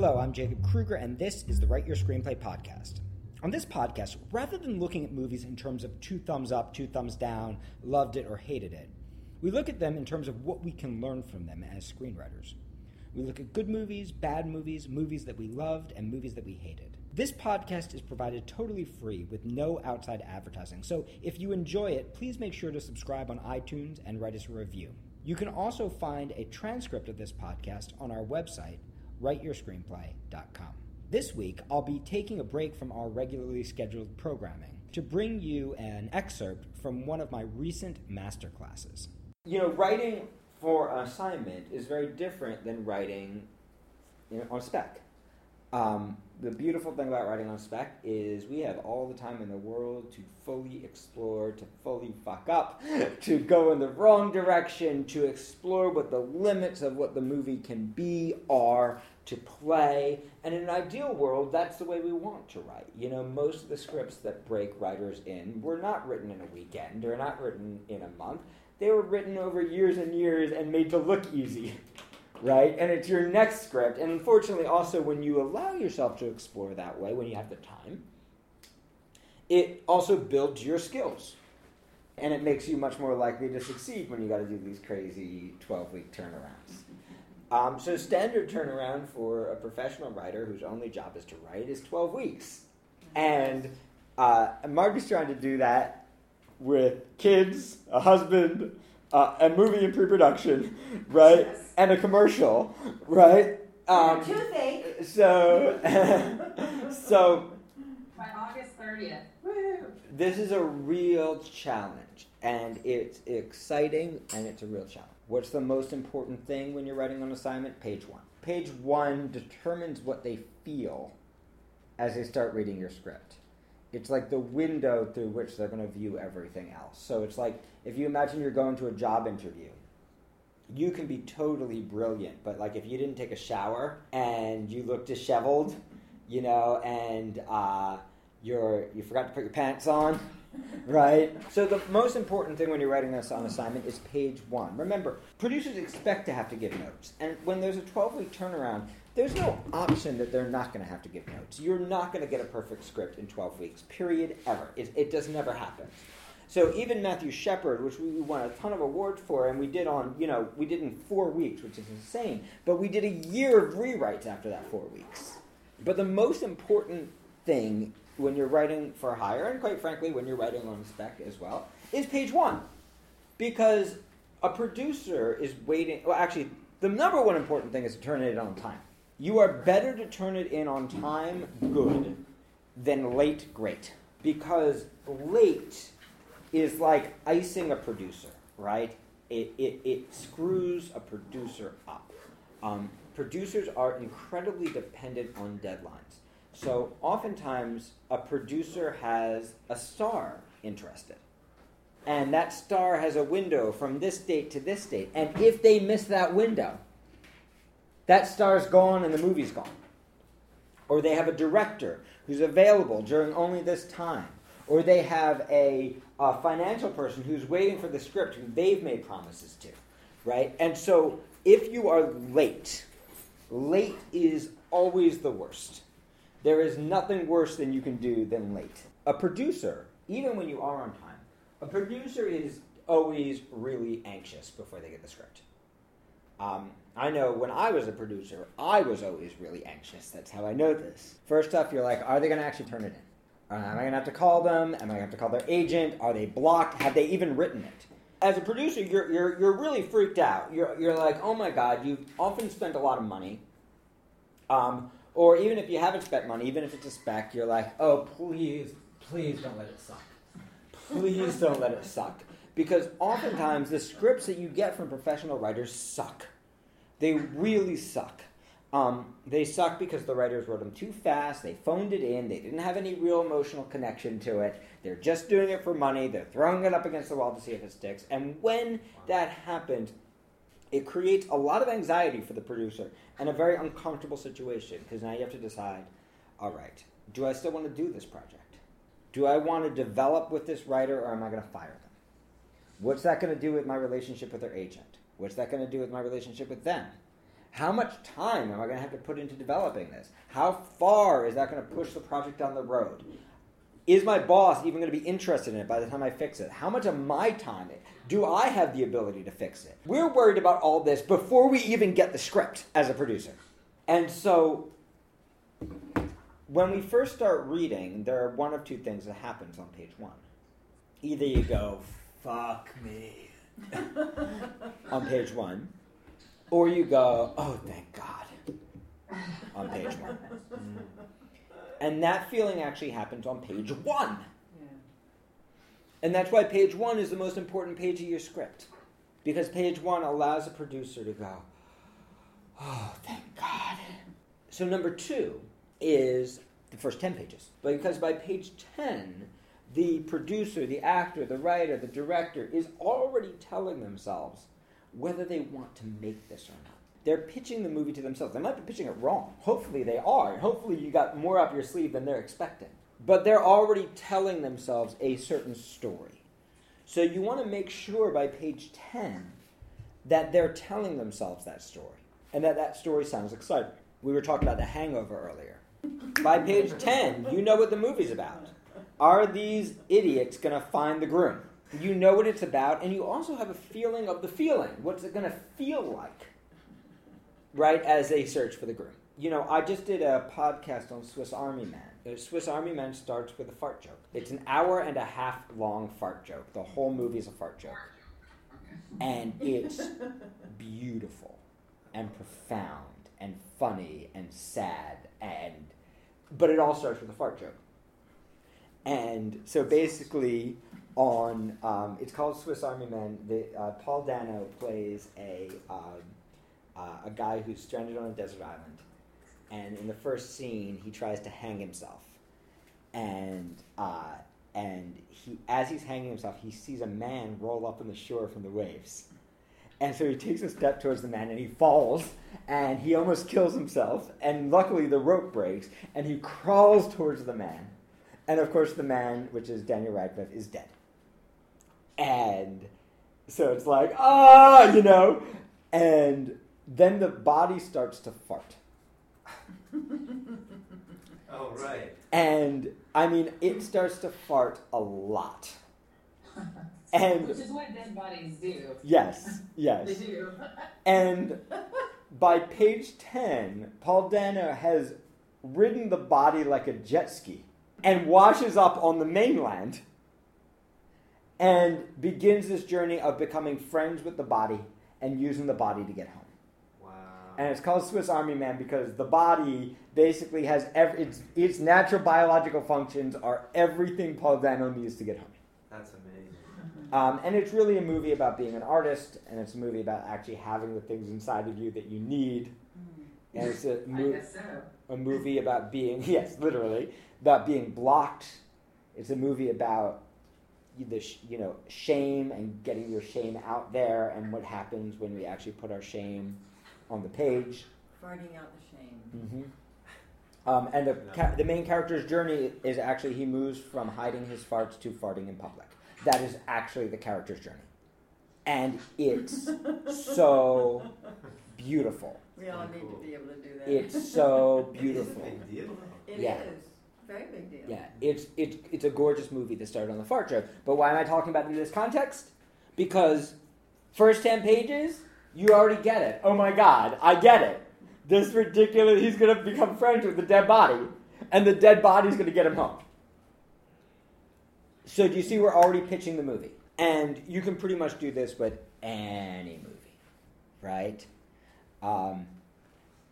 Hello, I'm Jacob Krueger, and this is the Write Your Screenplay podcast. On this podcast, rather than looking at movies in terms of two thumbs up, two thumbs down, loved it or hated it, we look at them in terms of what we can learn from them as screenwriters. We look at good movies, bad movies, movies that we loved, and movies that we hated. This podcast is provided totally free with no outside advertising, so if you enjoy it, please make sure to subscribe on iTunes and write us a review. You can also find a transcript of this podcast on our website, writeyourscreenplay.com. This week, I'll be taking a break from our regularly scheduled programming to bring you an excerpt from one of my recent master classes. You know, writing for an assignment is very different than writing you know, on spec. Um, the beautiful thing about writing on spec is we have all the time in the world to fully explore, to fully fuck up, to go in the wrong direction, to explore what the limits of what the movie can be are, to play. And in an ideal world, that's the way we want to write. You know, most of the scripts that break writers in were not written in a weekend, or not written in a month. They were written over years and years and made to look easy right? And it's your next script. And unfortunately, also, when you allow yourself to explore that way, when you have the time, it also builds your skills. And it makes you much more likely to succeed when you got to do these crazy 12 week turnarounds. Um, so, standard turnaround for a professional writer whose only job is to write is 12 weeks. And uh, Marty's trying to do that with kids, a husband, uh, a movie in pre-production, right, yes. and a commercial, right? Um, Toothache. So, so by August thirtieth. This is a real challenge, and it's exciting, and it's a real challenge. What's the most important thing when you're writing an assignment? Page one. Page one determines what they feel as they start reading your script it's like the window through which they're going to view everything else. So it's like if you imagine you're going to a job interview, you can be totally brilliant, but like if you didn't take a shower and you look disheveled, you know, and uh, you're you forgot to put your pants on, right? So the most important thing when you're writing this on assignment is page one. Remember, producers expect to have to give notes, and when there's a 12 week turnaround, there's no option that they're not going to have to give notes. You're not going to get a perfect script in 12 weeks, period, ever. It, it does never happen. So even Matthew Shepard, which we won a ton of awards for, and we did on, you know, we did in four weeks, which is insane, but we did a year of rewrites after that four weeks. But the most important thing when you're writing for hire, and quite frankly, when you're writing on spec as well, is page one. Because a producer is waiting, well, actually, the number one important thing is to turn it on time. You are better to turn it in on time, good, than late, great. Because late is like icing a producer, right? It, it, it screws a producer up. Um, producers are incredibly dependent on deadlines. So oftentimes, a producer has a star interested. And that star has a window from this date to this date. And if they miss that window, that star's gone and the movie's gone. Or they have a director who's available during only this time. Or they have a, a financial person who's waiting for the script who they've made promises to. Right? And so if you are late, late is always the worst. There is nothing worse than you can do than late. A producer, even when you are on time, a producer is always really anxious before they get the script. Um, I know when I was a producer, I was always really anxious. That's how I know this. First off, you're like, are they going to actually turn it in? Am I going to have to call them? Am I going to have to call their agent? Are they blocked? Have they even written it? As a producer, you're, you're, you're really freaked out. You're, you're like, oh my God, you've often spent a lot of money. Um, or even if you haven't spent money, even if it's a spec, you're like, oh, please, please don't let it suck. Please don't let it suck. Because oftentimes the scripts that you get from professional writers suck. They really suck. Um, they suck because the writers wrote them too fast. They phoned it in. They didn't have any real emotional connection to it. They're just doing it for money. They're throwing it up against the wall to see if it sticks. And when that happens, it creates a lot of anxiety for the producer and a very uncomfortable situation because now you have to decide all right, do I still want to do this project? Do I want to develop with this writer or am I going to fire them? What's that going to do with my relationship with their agent? What's that going to do with my relationship with them? How much time am I going to have to put into developing this? How far is that going to push the project down the road? Is my boss even going to be interested in it by the time I fix it? How much of my time do I have the ability to fix it? We're worried about all this before we even get the script as a producer. And so when we first start reading, there are one of two things that happens on page one. Either you go, fuck me, on page one, or you go, oh, thank God, on page one. And that feeling actually happens on page one. And that's why page one is the most important page of your script. Because page one allows a producer to go, oh, thank God. So, number two is the first 10 pages. But because by page 10, the producer, the actor, the writer, the director is already telling themselves whether they want to make this or not. They're pitching the movie to themselves. They might be pitching it wrong. Hopefully they are. Hopefully you got more up your sleeve than they're expecting. But they're already telling themselves a certain story. So you want to make sure by page 10 that they're telling themselves that story and that that story sounds exciting. We were talking about the hangover earlier. By page 10, you know what the movie's about. Are these idiots going to find the groom? You know what it's about, and you also have a feeling of the feeling. What's it going to feel like? Right, as they search for the groom. You know, I just did a podcast on Swiss Army Man. Swiss Army Man starts with a fart joke. It's an hour and a half long fart joke. The whole movie is a fart joke. And it's beautiful and profound and funny and sad and but it all starts with a fart joke. And so basically, on um, it's called Swiss Army Man. The, uh, Paul Dano plays a um, uh, a guy who's stranded on a desert island, and in the first scene, he tries to hang himself, and uh, and he as he's hanging himself, he sees a man roll up on the shore from the waves. And so he takes a step towards the man and he falls and he almost kills himself. And luckily the rope breaks and he crawls towards the man. And of course, the man, which is Daniel Radcliffe, is dead. And so it's like, ah, you know. And then the body starts to fart. oh, right. And I mean, it starts to fart a lot. And which is what dead bodies do. Yes, yes. they do. and by page 10, Paul Dano has ridden the body like a jet ski and washes up on the mainland and begins this journey of becoming friends with the body and using the body to get home. Wow. And it's called Swiss Army Man because the body basically has every, its, its natural biological functions are everything Paul Dano needs to get home. That's amazing. Um, and it's really a movie about being an artist, and it's a movie about actually having the things inside of you that you need. And it's a, mo- so. a movie about being, yes, literally, about being blocked. It's a movie about the sh- you know shame and getting your shame out there, and what happens when we actually put our shame on the page. Farting out the shame. Mm-hmm. Um, and the, ca- the main character's journey is actually he moves from hiding his farts to farting in public that is actually the character's journey. And it's so beautiful. We all need to be able to do that. It's so beautiful. big deal. It yeah. is. Very big deal. Yeah, it's, it's, it's a gorgeous movie that started on the fart joke. But why am I talking about it in this context? Because first 10 pages, you already get it. Oh my god, I get it. This ridiculous, he's going to become friends with the dead body, and the dead body's going to get him home. So do you see we're already pitching the movie? And you can pretty much do this with any movie, right? Um,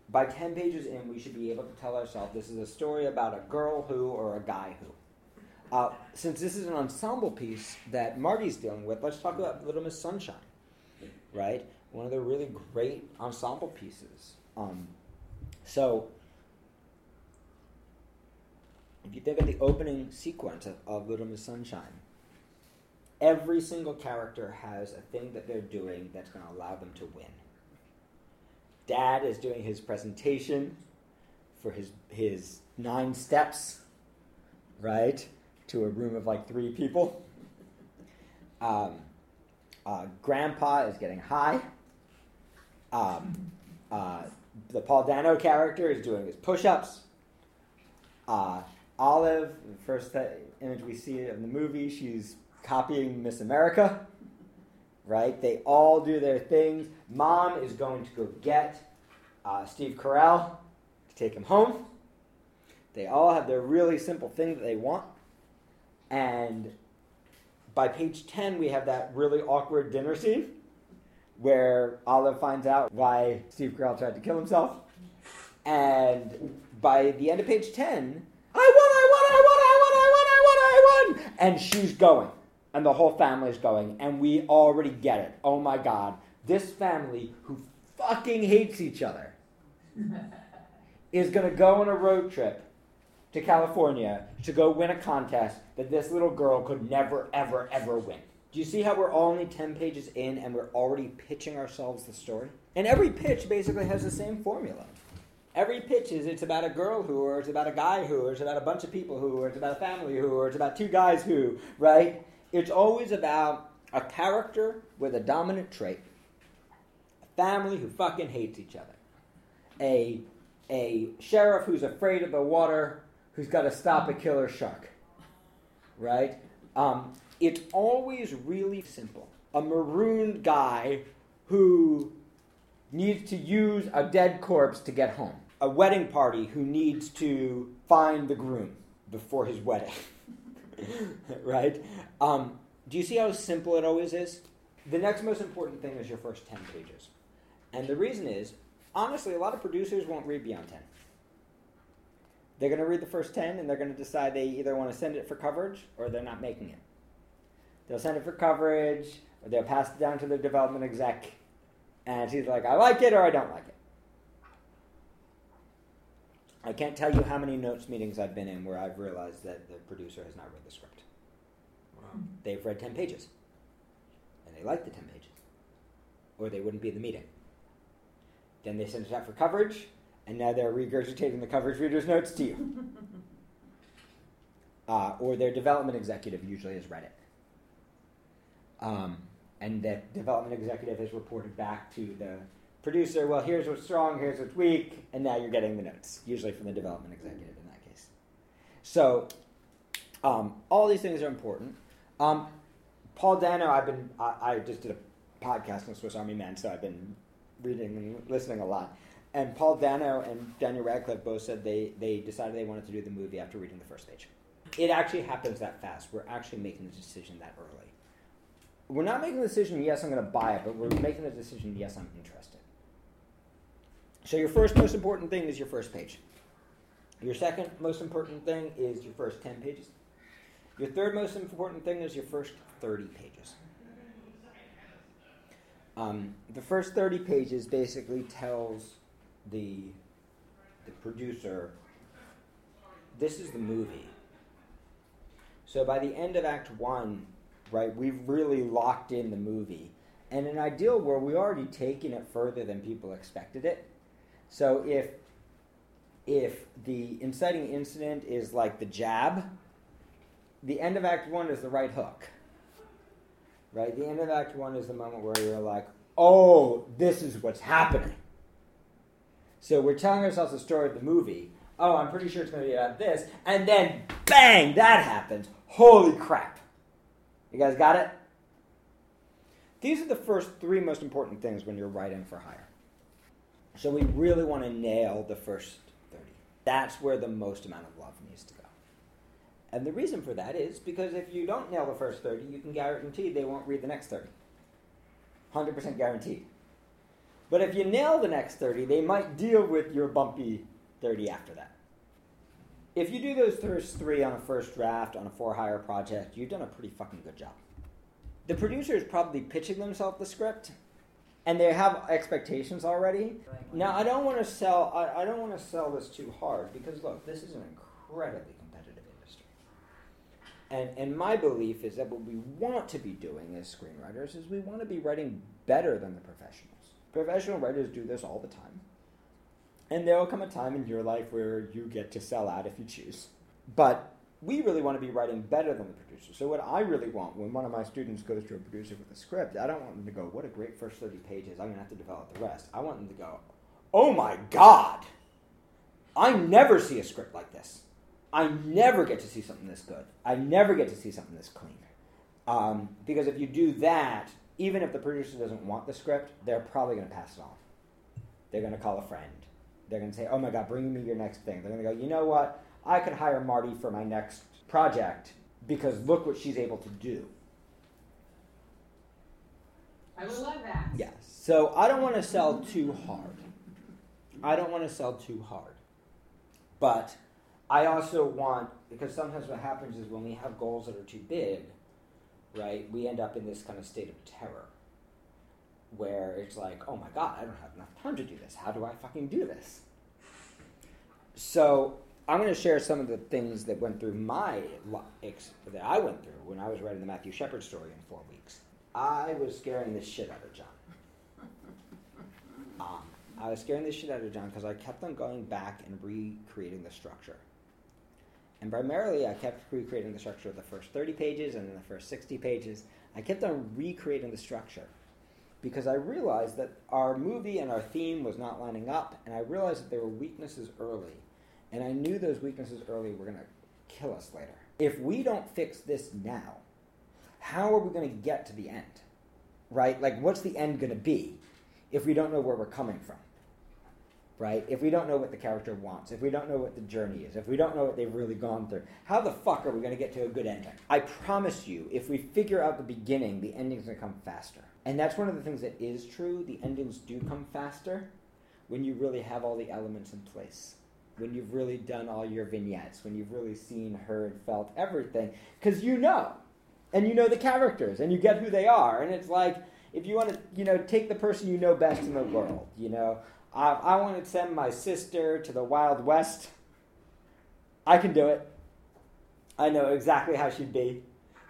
by 10 pages in, we should be able to tell ourselves this is a story about a girl who or a guy who. Uh, since this is an ensemble piece that Marty's dealing with, let's talk about Little Miss Sunshine, right? One of the really great ensemble pieces. Um, so if you think of the opening sequence of, of Little Miss Sunshine, every single character has a thing that they're doing that's going to allow them to win. Dad is doing his presentation for his his nine steps, right, to a room of like three people. Um, uh, grandpa is getting high. Um, Uh, the Paul Dano character is doing his push-ups. Uh, Olive, the first image we see of the movie, she's copying Miss America. Right? They all do their things. Mom is going to go get uh, Steve Carell to take him home. They all have their really simple thing that they want. And by page 10, we have that really awkward dinner scene where Olive finds out why Steve Carell tried to kill himself. And by the end of page 10, I won, I won, I won, I won, I won, I won, I won. And she's going. And the whole family is going. And we already get it. Oh my God. This family who fucking hates each other is going to go on a road trip to California to go win a contest that this little girl could never, ever, ever win. Do you see how we're only 10 pages in and we're already pitching ourselves the story? And every pitch basically has the same formula. Every pitch is it's about a girl who, or it's about a guy who, or it's about a bunch of people who, or it's about a family who, or it's about two guys who, right? It's always about a character with a dominant trait, a family who fucking hates each other, a, a sheriff who's afraid of the water who's got to stop a killer shark, right? Um, it's always really simple. A marooned guy who needs to use a dead corpse to get home. A wedding party who needs to find the groom before his wedding. right? Um, do you see how simple it always is? The next most important thing is your first 10 pages. And the reason is, honestly, a lot of producers won't read beyond 10. They're going to read the first 10 and they're going to decide they either want to send it for coverage or they're not making it. They'll send it for coverage or they'll pass it down to their development exec and he's like, I like it or I don't like it. I can't tell you how many notes meetings I've been in where I've realized that the producer has not read the script. Wow. They've read 10 pages and they like the 10 pages or they wouldn't be in the meeting. Then they send it out for coverage and now they're regurgitating the coverage reader's notes to you. uh, or their development executive usually has read it. Um, and that development executive has reported back to the producer, well, here's what's strong, here's what's weak, and now you're getting the notes, usually from the development executive in that case. So, um, all these things are important. Um, Paul Dano, I've been, I, I just did a podcast on Swiss Army Man, so I've been reading and listening a lot. And Paul Dano and Daniel Radcliffe both said they, they decided they wanted to do the movie after reading the first page. It actually happens that fast. We're actually making the decision that early. We're not making the decision, yes, I'm going to buy it, but we're making the decision, yes, I'm interested. So your first most important thing is your first page. Your second most important thing is your first 10 pages. Your third most important thing is your first 30 pages. Um, the first 30 pages basically tells the, the producer this is the movie. So by the end of Act 1, right, we've really locked in the movie. And in an ideal world, we already taken it further than people expected it. So if if the inciting incident is like the jab, the end of Act One is the right hook. Right? The end of Act One is the moment where you're like, oh, this is what's happening. So we're telling ourselves the story of the movie. Oh, I'm pretty sure it's going to be about this. And then, bang, that happens. Holy crap. You guys got it? These are the first three most important things when you're writing for hire. So we really want to nail the first 30. That's where the most amount of love needs to go. And the reason for that is because if you don't nail the first 30, you can guarantee they won't read the next 30. 100% guaranteed. But if you nail the next 30, they might deal with your bumpy 30 after that. If you do those first three on a first draft on a for hire project, you've done a pretty fucking good job. The producer is probably pitching themselves the script, and they have expectations already. Now, I don't want to sell. I, I don't want to sell this too hard because look, this is an incredibly competitive industry, and and my belief is that what we want to be doing as screenwriters is we want to be writing better than the professionals. Professional writers do this all the time. And there will come a time in your life where you get to sell out if you choose. But we really want to be writing better than the producer. So what I really want when one of my students goes to a producer with a script, I don't want them to go, "What a great first thirty pages! I'm going to have to develop the rest." I want them to go, oh my God, I never see a script like this. I never get to see something this good. I never get to see something this clean. Um, because if you do that, even if the producer doesn't want the script, they're probably going to pass it on. They're going to call a friend. They're going to say, oh my God, bring me your next thing. They're going to go, you know what? I could hire Marty for my next project because look what she's able to do. I would love that. Yes. So I don't want to sell too hard. I don't want to sell too hard. But I also want, because sometimes what happens is when we have goals that are too big, right, we end up in this kind of state of terror where it's like, oh my God, I don't have enough time to do this. How do I fucking do this? So I'm going to share some of the things that went through my that I went through when I was writing the Matthew Shepard story in four weeks. I was scaring the shit out of John. Um, I was scaring the shit out of John because I kept on going back and recreating the structure. And primarily, I kept recreating the structure of the first 30 pages and then the first 60 pages. I kept on recreating the structure because I realized that our movie and our theme was not lining up, and I realized that there were weaknesses early. And I knew those weaknesses early were going to kill us later. If we don't fix this now, how are we going to get to the end? Right? Like, what's the end going to be if we don't know where we're coming from? right? If we don't know what the character wants, if we don't know what the journey is, if we don't know what they've really gone through, how the fuck are we going to get to a good ending? I promise you, if we figure out the beginning, the ending's going to come faster. And that's one of the things that is true. The endings do come faster when you really have all the elements in place. When you've really done all your vignettes, when you've really seen, heard, felt everything. Because you know. And you know the characters, and you get who they are. And it's like, if you want to, you know, take the person you know best in the world, you know, I, I want to send my sister to the Wild West. I can do it. I know exactly how she'd be.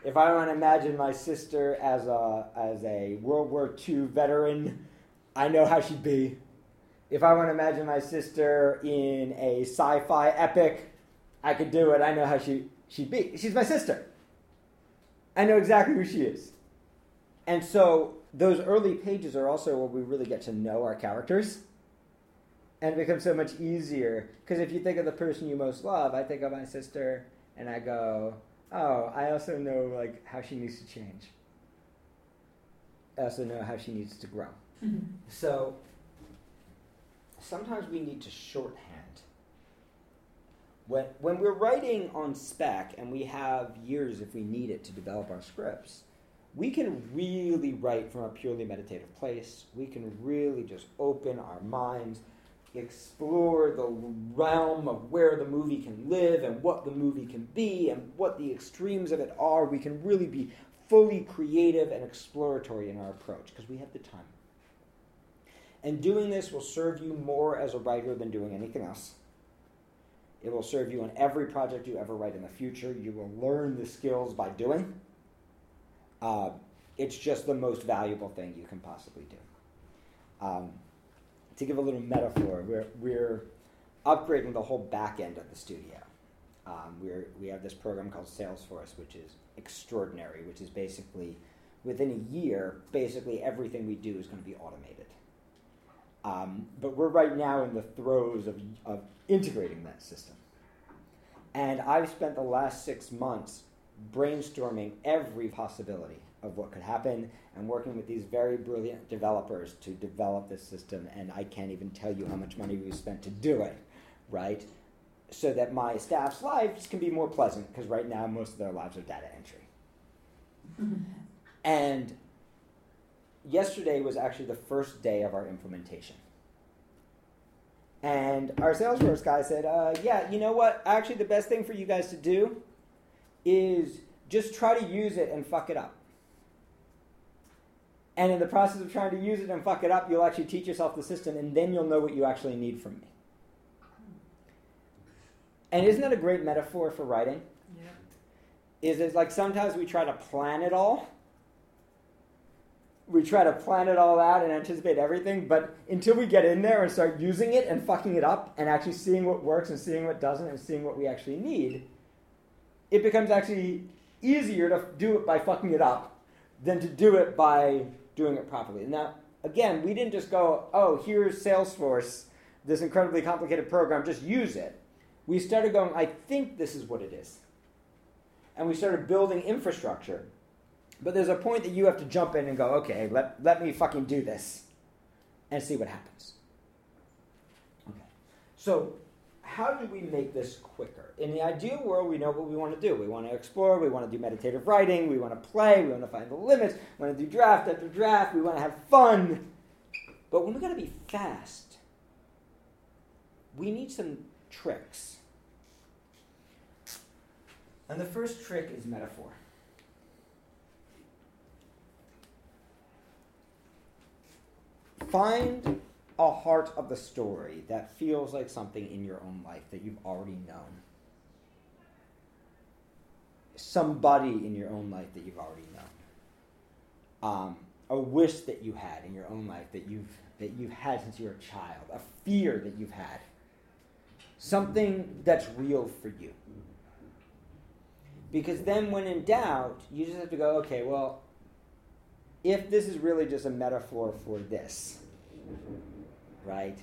If I want to imagine my sister as a, as a World War II veteran, I know how she'd be. If I want to imagine my sister in a sci fi epic, I could do it. I know how she, she'd be. She's my sister. I know exactly who she is. And so those early pages are also where we really get to know our characters and it becomes so much easier because if you think of the person you most love i think of my sister and i go oh i also know like how she needs to change i also know how she needs to grow mm-hmm. so sometimes we need to shorthand when, when we're writing on spec and we have years if we need it to develop our scripts we can really write from a purely meditative place we can really just open our minds explore the realm of where the movie can live and what the movie can be and what the extremes of it are. We can really be fully creative and exploratory in our approach because we have the time. And doing this will serve you more as a writer than doing anything else. It will serve you in every project you ever write in the future. You will learn the skills by doing. Uh, it's just the most valuable thing you can possibly do. Um, to give a little metaphor, we're, we're upgrading the whole back end of the studio. Um, we're, we have this program called Salesforce, which is extraordinary, which is basically within a year, basically everything we do is going to be automated. Um, but we're right now in the throes of, of integrating that system. And I've spent the last six months brainstorming every possibility of what could happen and working with these very brilliant developers to develop this system. And I can't even tell you how much money we spent to do it, right? So that my staff's lives can be more pleasant because right now most of their lives are data entry. and yesterday was actually the first day of our implementation. And our Salesforce guy said, uh, Yeah, you know what? Actually, the best thing for you guys to do is just try to use it and fuck it up. And in the process of trying to use it and fuck it up, you'll actually teach yourself the system, and then you'll know what you actually need from me. And isn't that a great metaphor for writing? Yeah. Is it like sometimes we try to plan it all? we try to plan it all out and anticipate everything, but until we get in there and start using it and fucking it up and actually seeing what works and seeing what doesn't and seeing what we actually need, it becomes actually easier to do it by fucking it up than to do it by doing it properly. Now, again, we didn't just go, oh, here's Salesforce, this incredibly complicated program, just use it. We started going, I think this is what it is. And we started building infrastructure but there's a point that you have to jump in and go, okay, let, let me fucking do this and see what happens. Okay. So, how do we make this quicker? In the ideal world, we know what we want to do. We want to explore, we want to do meditative writing, we want to play, we want to find the limits, we want to do draft after draft, we want to have fun. But when we got to be fast, we need some tricks. And the first trick is metaphor. find a heart of the story that feels like something in your own life that you've already known. Somebody in your own life that you've already known. Um, a wish that you had in your own life that you've that you've had since you were a child, a fear that you've had. Something that's real for you. Because then when in doubt, you just have to go, okay, well, if this is really just a metaphor for this, right?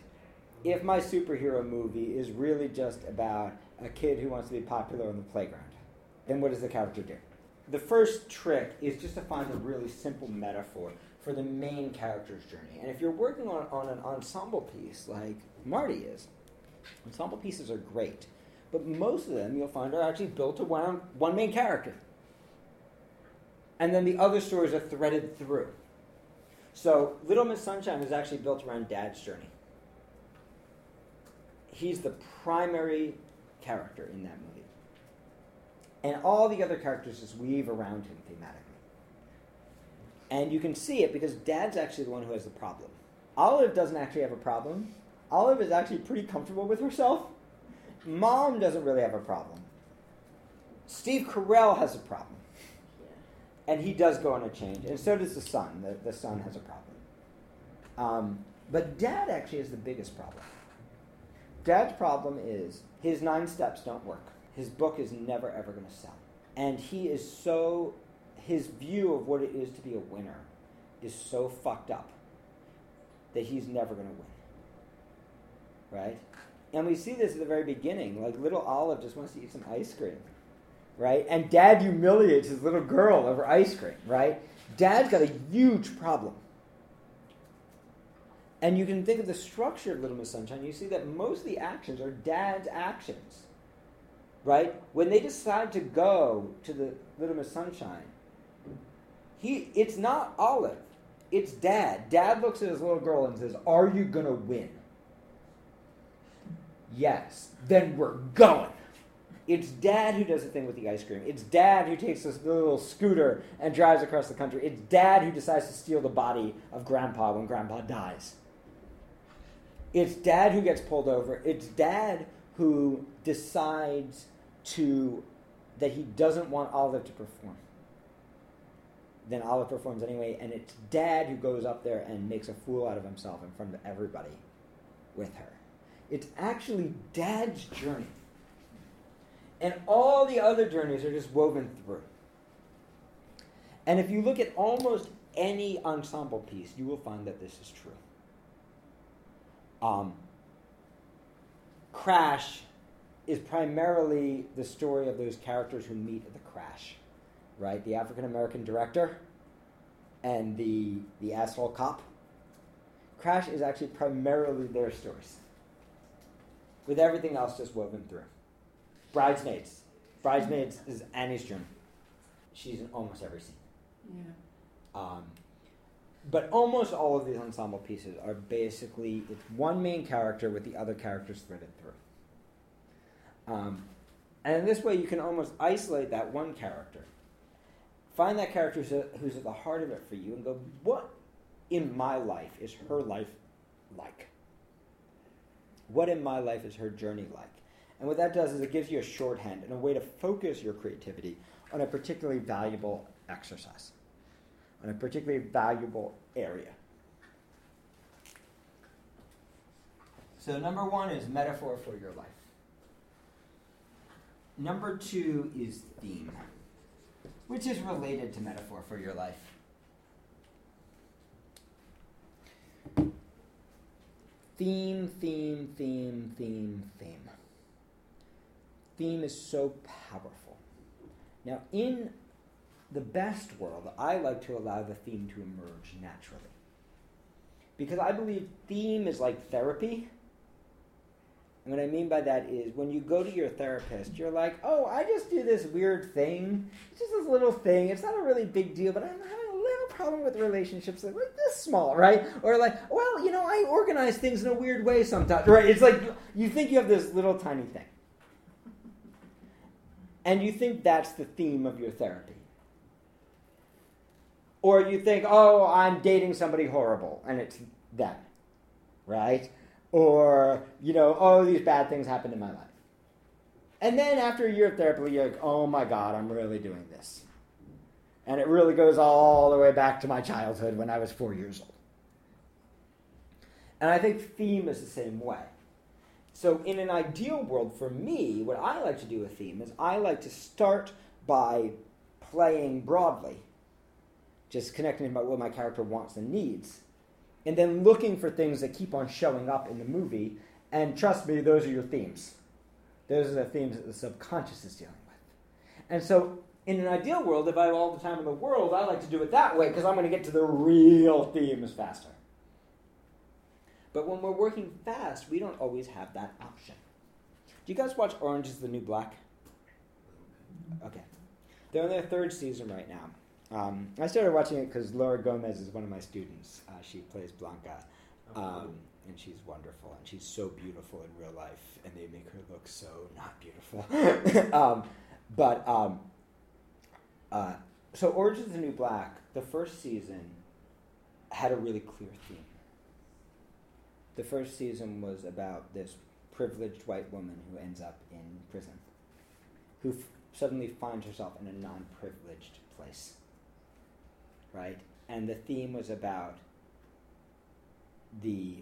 If my superhero movie is really just about a kid who wants to be popular on the playground, then what does the character do? The first trick is just to find a really simple metaphor for the main character's journey. And if you're working on, on an ensemble piece like Marty is, ensemble pieces are great, but most of them you'll find are actually built around one main character and then the other stories are threaded through. So Little Miss Sunshine is actually built around Dad's journey. He's the primary character in that movie. And all the other characters just weave around him thematically. And you can see it because Dad's actually the one who has the problem. Olive doesn't actually have a problem. Olive is actually pretty comfortable with herself. Mom doesn't really have a problem. Steve Carell has a problem and he does go on a change, and so does the son. The, the son has a problem. Um, but dad actually has the biggest problem. Dad's problem is his nine steps don't work. His book is never ever going to sell. And he is so, his view of what it is to be a winner is so fucked up that he's never going to win. Right? And we see this at the very beginning. Like little Olive just wants to eat some ice cream right? And dad humiliates his little girl over ice cream, right? Dad's got a huge problem. And you can think of the structure of Little Miss Sunshine. You see that most of the actions are dad's actions, right? When they decide to go to the Little Miss Sunshine, he it's not Olive, it's dad. Dad looks at his little girl and says, "Are you gonna win?" Yes. Then we're going. It's dad who does the thing with the ice cream. It's dad who takes this little scooter and drives across the country. It's dad who decides to steal the body of grandpa when grandpa dies. It's dad who gets pulled over. It's dad who decides to that he doesn't want Olive to perform. Then Olive performs anyway, and it's dad who goes up there and makes a fool out of himself in front of everybody with her. It's actually dad's journey and all the other journeys are just woven through. And if you look at almost any ensemble piece, you will find that this is true. Um, crash is primarily the story of those characters who meet at the crash, right? The African American director and the the asshole cop. Crash is actually primarily their stories, with everything else just woven through. Bridesmaids. Bridesmaids mm-hmm. is Annie's dream. She's in almost every scene. Yeah. Um, but almost all of these ensemble pieces are basically it's one main character with the other characters threaded through. Um, and in this way, you can almost isolate that one character, find that character who's at the heart of it for you, and go, what in my life is her life like? What in my life is her journey like? And what that does is it gives you a shorthand and a way to focus your creativity on a particularly valuable exercise, on a particularly valuable area. So, number one is metaphor for your life. Number two is theme, which is related to metaphor for your life. Theme, theme, theme, theme, theme is so powerful. Now, in the best world, I like to allow the theme to emerge naturally. Because I believe theme is like therapy. And what I mean by that is when you go to your therapist, you're like, oh, I just do this weird thing. It's just this little thing. It's not a really big deal, but I'm having a little problem with relationships like this small, right? Or like, well, you know, I organize things in a weird way sometimes, right? It's like you think you have this little tiny thing. And you think that's the theme of your therapy. Or you think, oh, I'm dating somebody horrible, and it's them, right? Or, you know, oh, these bad things happened in my life. And then after a year of therapy, you're like, oh my God, I'm really doing this. And it really goes all the way back to my childhood when I was four years old. And I think theme is the same way. So, in an ideal world, for me, what I like to do with theme is I like to start by playing broadly just connecting about what my character wants and needs, and then looking for things that keep on showing up in the movie. And trust me, those are your themes. Those are the themes that the subconscious is dealing with. And so, in an ideal world, if I have all the time in the world, I like to do it that way because I'm going to get to the real themes faster. But when we're working fast, we don't always have that option. Do you guys watch Orange is the New Black? Okay. They're in their third season right now. Um, I started watching it because Laura Gomez is one of my students. Uh, she plays Blanca, um, and she's wonderful, and she's so beautiful in real life, and they make her look so not beautiful. um, but um, uh, so, Orange is the New Black. The first season had a really clear theme. The first season was about this privileged white woman who ends up in prison, who f- suddenly finds herself in a non-privileged place right? And the theme was about the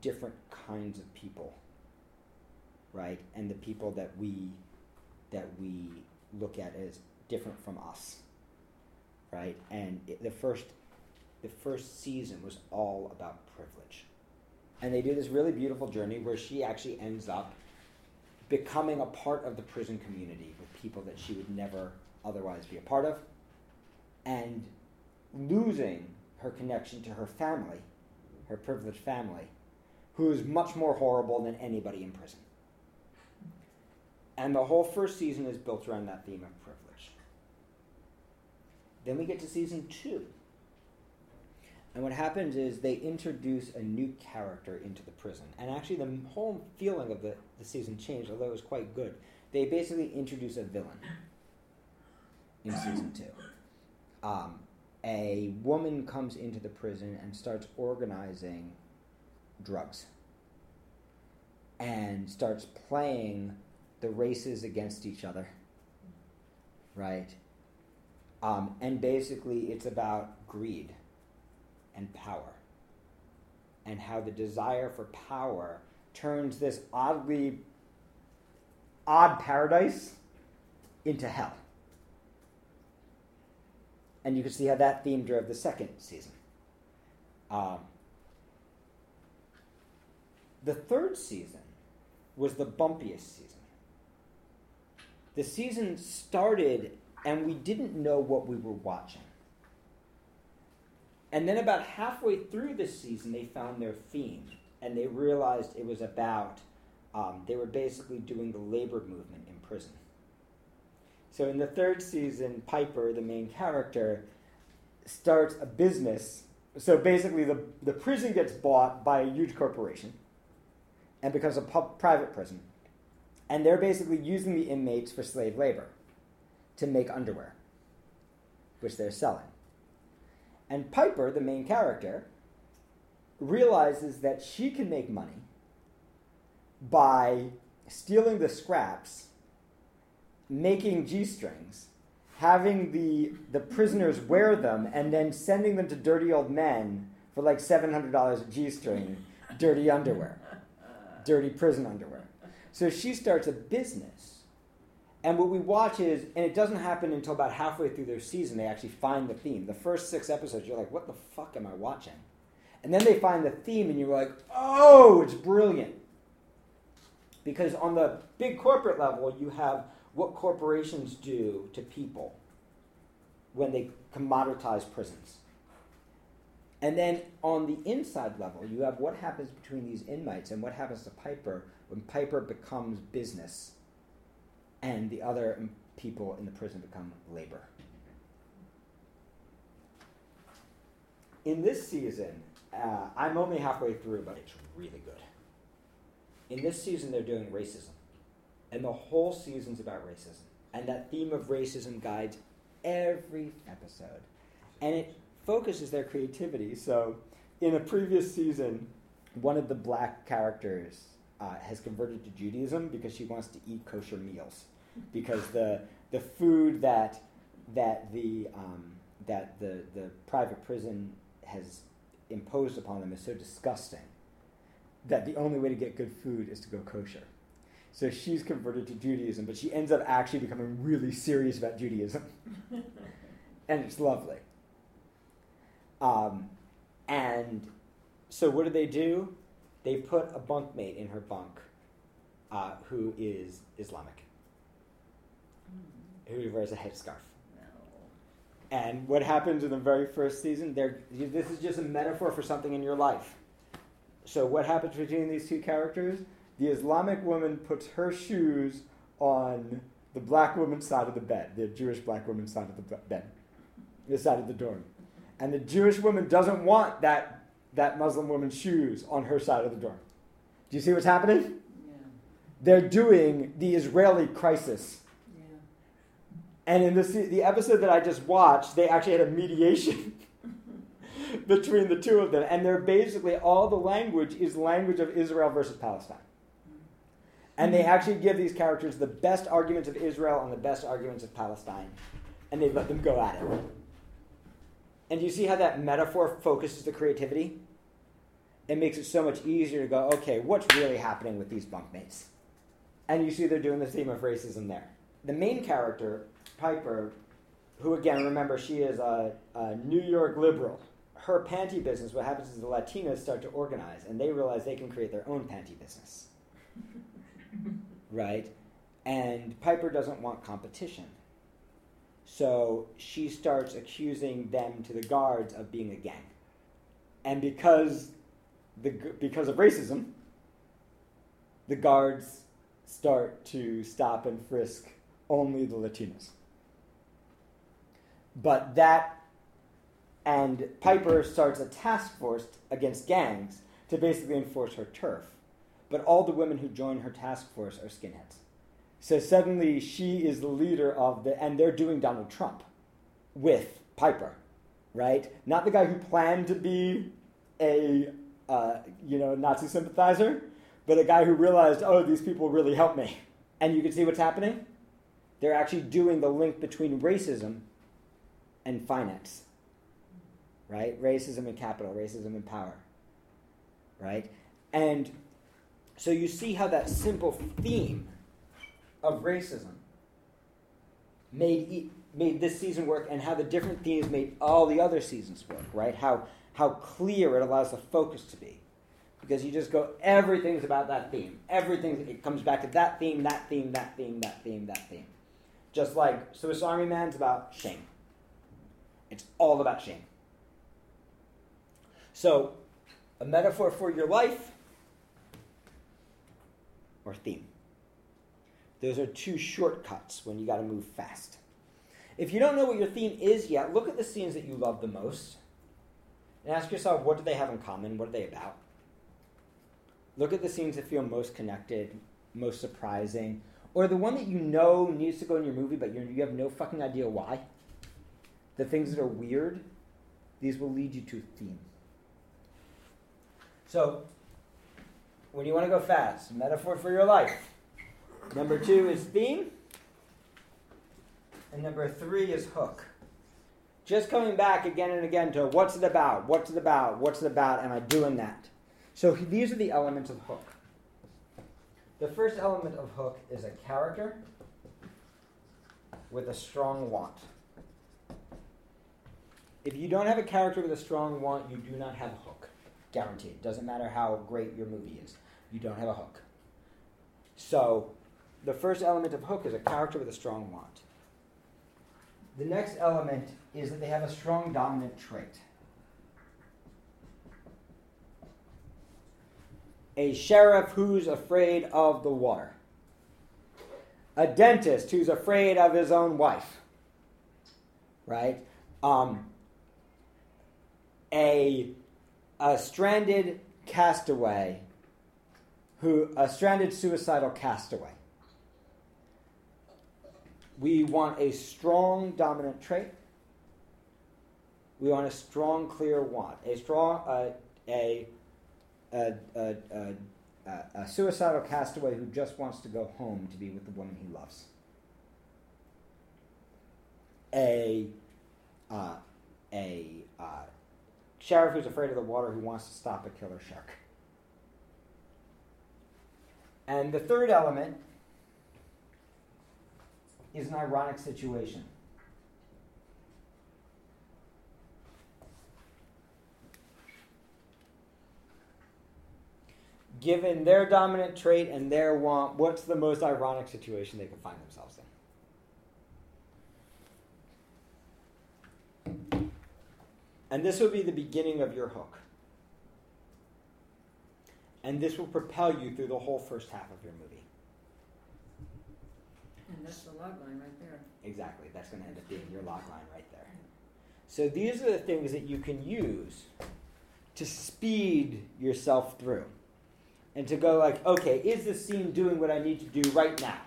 different kinds of people, right? And the people that we that we look at as different from us, right? And it, the first the first season was all about privilege. And they do this really beautiful journey where she actually ends up becoming a part of the prison community with people that she would never otherwise be a part of. And losing her connection to her family, her privileged family, who is much more horrible than anybody in prison. And the whole first season is built around that theme of privilege. Then we get to season two. And what happens is they introduce a new character into the prison. And actually, the whole feeling of the, the season changed, although it was quite good. They basically introduce a villain in season two. Um, a woman comes into the prison and starts organizing drugs and starts playing the races against each other, right? Um, and basically, it's about greed and power, and how the desire for power turns this oddly odd paradise into hell. And you can see how that theme drove the second season. Um, the third season was the bumpiest season. The season started and we didn't know what we were watching. And then, about halfway through the season, they found their theme and they realized it was about, um, they were basically doing the labor movement in prison. So in the third season, Piper, the main character, starts a business. So basically, the, the prison gets bought by a huge corporation and becomes a private prison. And they're basically using the inmates for slave labor to make underwear, which they're selling. And Piper, the main character, realizes that she can make money by stealing the scraps making G strings, having the, the prisoners wear them, and then sending them to dirty old men for like $700 a G string, dirty underwear, dirty prison underwear. So she starts a business. And what we watch is, and it doesn't happen until about halfway through their season, they actually find the theme. The first six episodes, you're like, what the fuck am I watching? And then they find the theme, and you're like, oh, it's brilliant. Because on the big corporate level, you have what corporations do to people when they commoditize prisons. And then on the inside level, you have what happens between these inmates and what happens to Piper when Piper becomes business and the other people in the prison become labor. In this season, uh, I'm only halfway through, but it's really good. In this season, they're doing racism. And the whole season's about racism. And that theme of racism guides every episode. And it focuses their creativity. So, in a previous season, one of the black characters uh, has converted to Judaism because she wants to eat kosher meals. Because the, the food that, that, the, um, that the, the private prison has imposed upon them is so disgusting that the only way to get good food is to go kosher. So she's converted to Judaism, but she ends up actually becoming really serious about Judaism. and it's lovely. Um, and so what do they do? They put a bunkmate in her bunk uh, who is Islamic, who wears a headscarf. And what happens in the very first season? This is just a metaphor for something in your life. So, what happens between these two characters? The Islamic woman puts her shoes on the black woman's side of the bed, the Jewish black woman's side of the bed, the side of the dorm. And the Jewish woman doesn't want that, that Muslim woman's shoes on her side of the dorm. Do you see what's happening? Yeah. They're doing the Israeli crisis. And in this, the episode that I just watched, they actually had a mediation between the two of them. And they're basically, all the language is language of Israel versus Palestine. And they mm-hmm. actually give these characters the best arguments of Israel and the best arguments of Palestine. And they let them go at it. And you see how that metaphor focuses the creativity? It makes it so much easier to go, okay, what's really happening with these bunkmates? And you see they're doing the theme of racism there. The main character, Piper, who again, remember, she is a, a New York liberal. Her panty business, what happens is the Latinas start to organize and they realize they can create their own panty business. right? And Piper doesn't want competition. So she starts accusing them to the guards of being a gang. And because, the, because of racism, the guards start to stop and frisk only the Latinos. But that, and Piper starts a task force against gangs to basically enforce her turf but all the women who join her task force are skinheads. So suddenly she is the leader of the, and they're doing Donald Trump with Piper, right? Not the guy who planned to be a, uh, you know, Nazi sympathizer, but a guy who realized, oh, these people really help me. And you can see what's happening? They're actually doing the link between racism and finance, right? Racism and capital, racism and power, right? And so you see how that simple theme of racism made made this season work, and how the different themes made all the other seasons work. Right? How how clear it allows the focus to be, because you just go everything's about that theme. Everything it comes back to that theme, that theme, that theme, that theme, that theme. Just like Swiss Army Man's about shame. It's all about shame. So, a metaphor for your life or theme. Those are two shortcuts when you got to move fast. If you don't know what your theme is yet, look at the scenes that you love the most and ask yourself what do they have in common? What are they about? Look at the scenes that feel most connected, most surprising, or the one that you know needs to go in your movie, but you have no fucking idea why. The things that are weird, these will lead you to theme. So, when you want to go fast. Metaphor for your life. Number two is theme. And number three is hook. Just coming back again and again to what's it about? What's it about? What's it about? Am I doing that? So these are the elements of hook. The first element of hook is a character with a strong want. If you don't have a character with a strong want, you do not have a hook. Guaranteed. Doesn't matter how great your movie is. You don't have a hook. So, the first element of hook is a character with a strong want. The next element is that they have a strong dominant trait. A sheriff who's afraid of the water. A dentist who's afraid of his own wife. Right? Um, a, a stranded castaway who a stranded suicidal castaway. We want a strong dominant trait. We want a strong, clear want. A strong, uh, a, a, a, a, a suicidal castaway who just wants to go home to be with the woman he loves. A, uh, a uh, sheriff who's afraid of the water who wants to stop a killer shark. And the third element is an ironic situation. Given their dominant trait and their want, what's the most ironic situation they could find themselves in? And this will be the beginning of your hook. And this will propel you through the whole first half of your movie. And that's the log line right there. Exactly. That's going to end up being your log line right there. So these are the things that you can use to speed yourself through. And to go like, okay, is this scene doing what I need to do right now?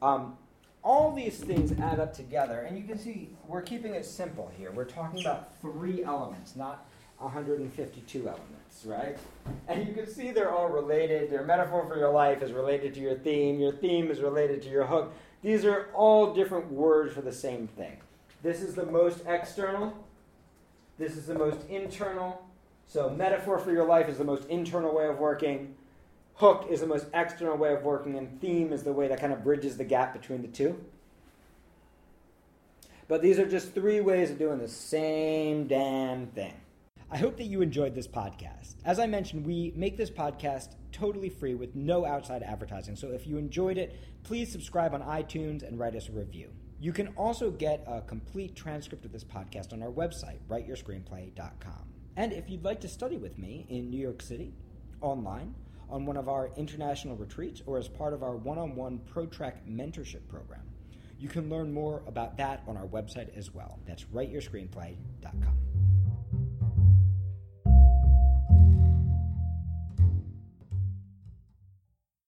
Um, all these things add up together, and you can see we're keeping it simple here. We're talking about three elements, not 152 elements, right? And you can see they're all related. Their metaphor for your life is related to your theme. Your theme is related to your hook. These are all different words for the same thing. This is the most external. This is the most internal. So, metaphor for your life is the most internal way of working. Hook is the most external way of working, and theme is the way that kind of bridges the gap between the two. But these are just three ways of doing the same damn thing. I hope that you enjoyed this podcast. As I mentioned, we make this podcast totally free with no outside advertising. So if you enjoyed it, please subscribe on iTunes and write us a review. You can also get a complete transcript of this podcast on our website, writeyourscreenplay.com. And if you'd like to study with me in New York City, online, on one of our international retreats, or as part of our one on one ProTrack mentorship program, you can learn more about that on our website as well. That's writeyourscreenplay.com.